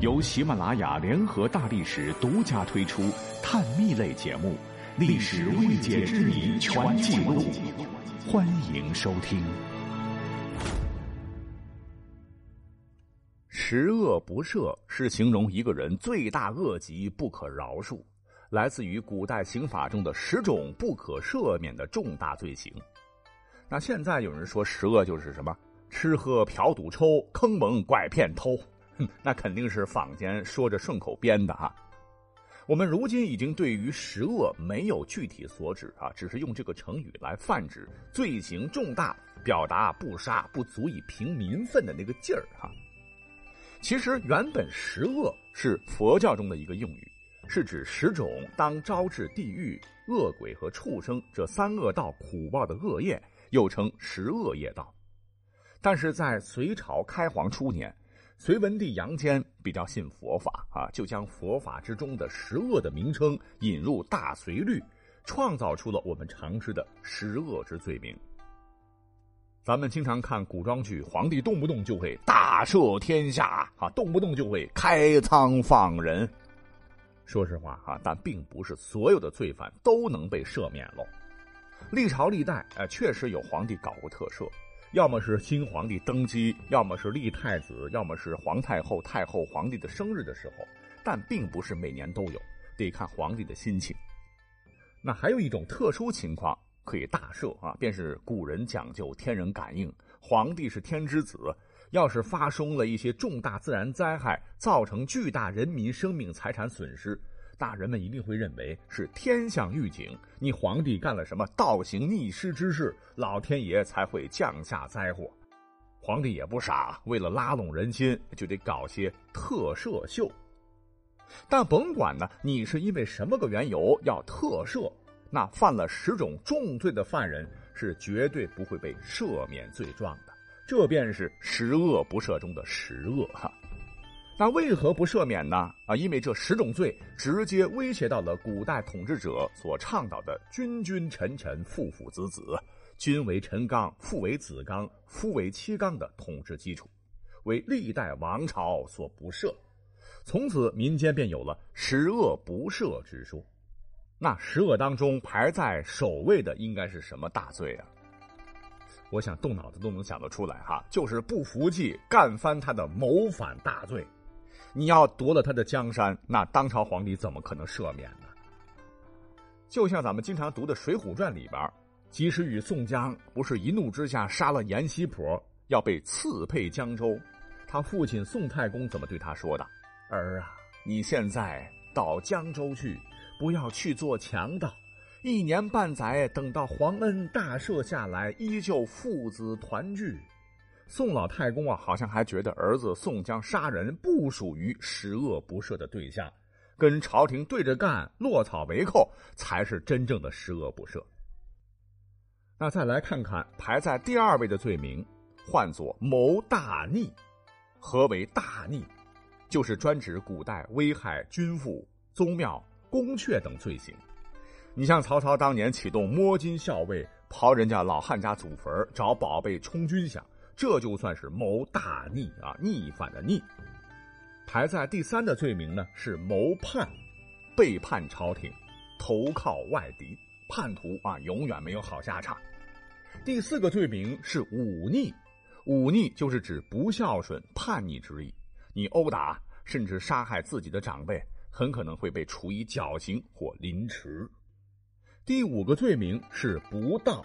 由喜马拉雅联合大历史独家推出探秘类节目《历史未解之谜全记录》，欢迎收听。十恶不赦是形容一个人罪大恶极、不可饶恕，来自于古代刑法中的十种不可赦免的重大罪行。那现在有人说十恶就是什么？吃喝嫖赌抽，坑蒙拐骗偷，那肯定是坊间说着顺口编的哈。我们如今已经对于十恶没有具体所指啊，只是用这个成语来泛指罪行重大，表达不杀不足以平民愤的那个劲儿哈。其实原本十恶是佛教中的一个用语，是指十种当招致地狱、恶鬼和畜生这三恶道苦报的恶业，又称十恶业道。但是在隋朝开皇初年，隋文帝杨坚比较信佛法啊，就将佛法之中的十恶的名称引入大隋律，创造出了我们常知的十恶之罪名。咱们经常看古装剧，皇帝动不动就会大赦天下啊，动不动就会开仓放人。说实话啊，但并不是所有的罪犯都能被赦免喽。历朝历代，呃，确实有皇帝搞过特赦。要么是新皇帝登基，要么是立太子，要么是皇太后、太后、皇帝的生日的时候，但并不是每年都有，得看皇帝的心情。那还有一种特殊情况可以大赦啊，便是古人讲究天人感应，皇帝是天之子，要是发生了一些重大自然灾害，造成巨大人民生命财产损失。大人们一定会认为是天象预警，你皇帝干了什么倒行逆施之事，老天爷才会降下灾祸。皇帝也不傻，为了拉拢人心，就得搞些特赦秀。但甭管呢，你是因为什么个缘由要特赦，那犯了十种重罪的犯人是绝对不会被赦免罪状的。这便是十恶不赦中的十恶哈。那为何不赦免呢？啊，因为这十种罪直接威胁到了古代统治者所倡导的“君君臣臣父父子子，君为臣纲，父为子纲，夫为妻纲”的统治基础，为历代王朝所不赦。从此，民间便有了“十恶不赦”之说。那十恶当中排在首位的应该是什么大罪啊？我想动脑子都能想得出来哈，就是不服气，干翻他的谋反大罪。你要夺了他的江山，那当朝皇帝怎么可能赦免呢？就像咱们经常读的《水浒传》里边，及时雨宋江不是一怒之下杀了阎锡婆，要被赐配江州，他父亲宋太公怎么对他说的？儿啊，你现在到江州去，不要去做强盗，一年半载，等到皇恩大赦下来，依旧父子团聚。宋老太公啊，好像还觉得儿子宋江杀人不属于十恶不赦的对象，跟朝廷对着干、落草为寇才是真正的十恶不赦。那再来看看排在第二位的罪名，唤作谋大逆。何为大逆？就是专指古代危害君父、宗庙、宫阙等罪行。你像曹操当年启动摸金校尉，刨人家老汉家祖坟，找宝贝充军饷。这就算是谋大逆啊，逆反的逆。排在第三的罪名呢是谋叛，背叛朝廷，投靠外敌，叛徒啊永远没有好下场。第四个罪名是忤逆，忤逆就是指不孝顺、叛逆之意。你殴打甚至杀害自己的长辈，很可能会被处以绞刑或凌迟。第五个罪名是不道。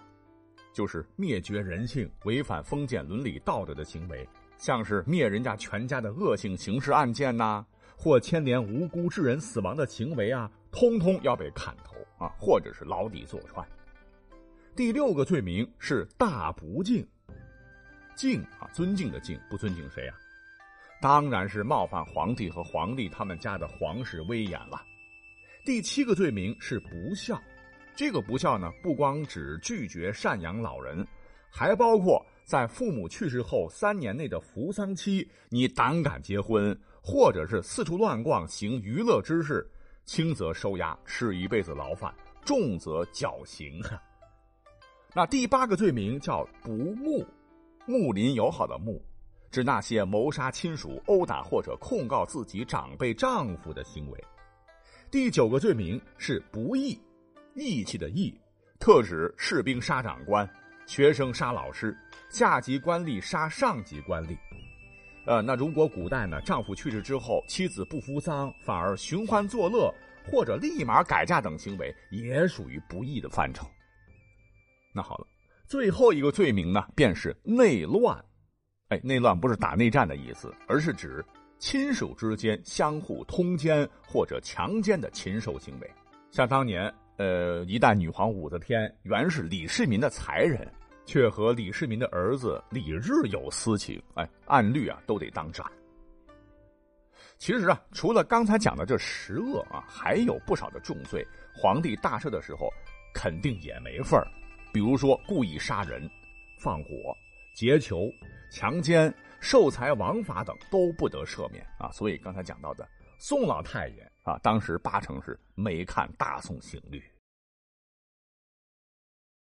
就是灭绝人性、违反封建伦理道德的行为，像是灭人家全家的恶性刑事案件呐，或牵连无辜致人死亡的行为啊，通通要被砍头啊，或者是牢底坐穿。第六个罪名是大不敬，敬啊，尊敬的敬，不尊敬谁啊？当然是冒犯皇帝和皇帝他们家的皇室威严了。第七个罪名是不孝。这个不孝呢，不光指拒绝赡养老人，还包括在父母去世后三年内的扶丧期，你胆敢结婚，或者是四处乱逛行娱乐之事，轻则收押吃一辈子牢饭，重则绞刑。那第八个罪名叫不睦，睦邻友好的睦，指那些谋杀亲属、殴打或者控告自己长辈丈夫的行为。第九个罪名是不义，义气的义，特指士兵杀长官、学生杀老师、下级官吏杀上级官吏。呃，那如果古代呢，丈夫去世之后，妻子不服丧，反而寻欢作乐，或者立马改嫁等行为，也属于不义的范畴。那好了，最后一个罪名呢，便是内乱。哎，内乱不是打内战的意思，而是指亲属之间相互通奸或者强奸的禽兽行为。像当年，呃，一代女皇武则天原是李世民的才人，却和李世民的儿子李日有私情，哎，按律啊都得当斩。其实啊，除了刚才讲的这十恶啊，还有不少的重罪，皇帝大赦的时候肯定也没份儿。比如说故意杀人、放火、劫囚。强奸、受财枉法等都不得赦免啊！所以刚才讲到的宋老太爷啊，当时八成是没看大宋刑律。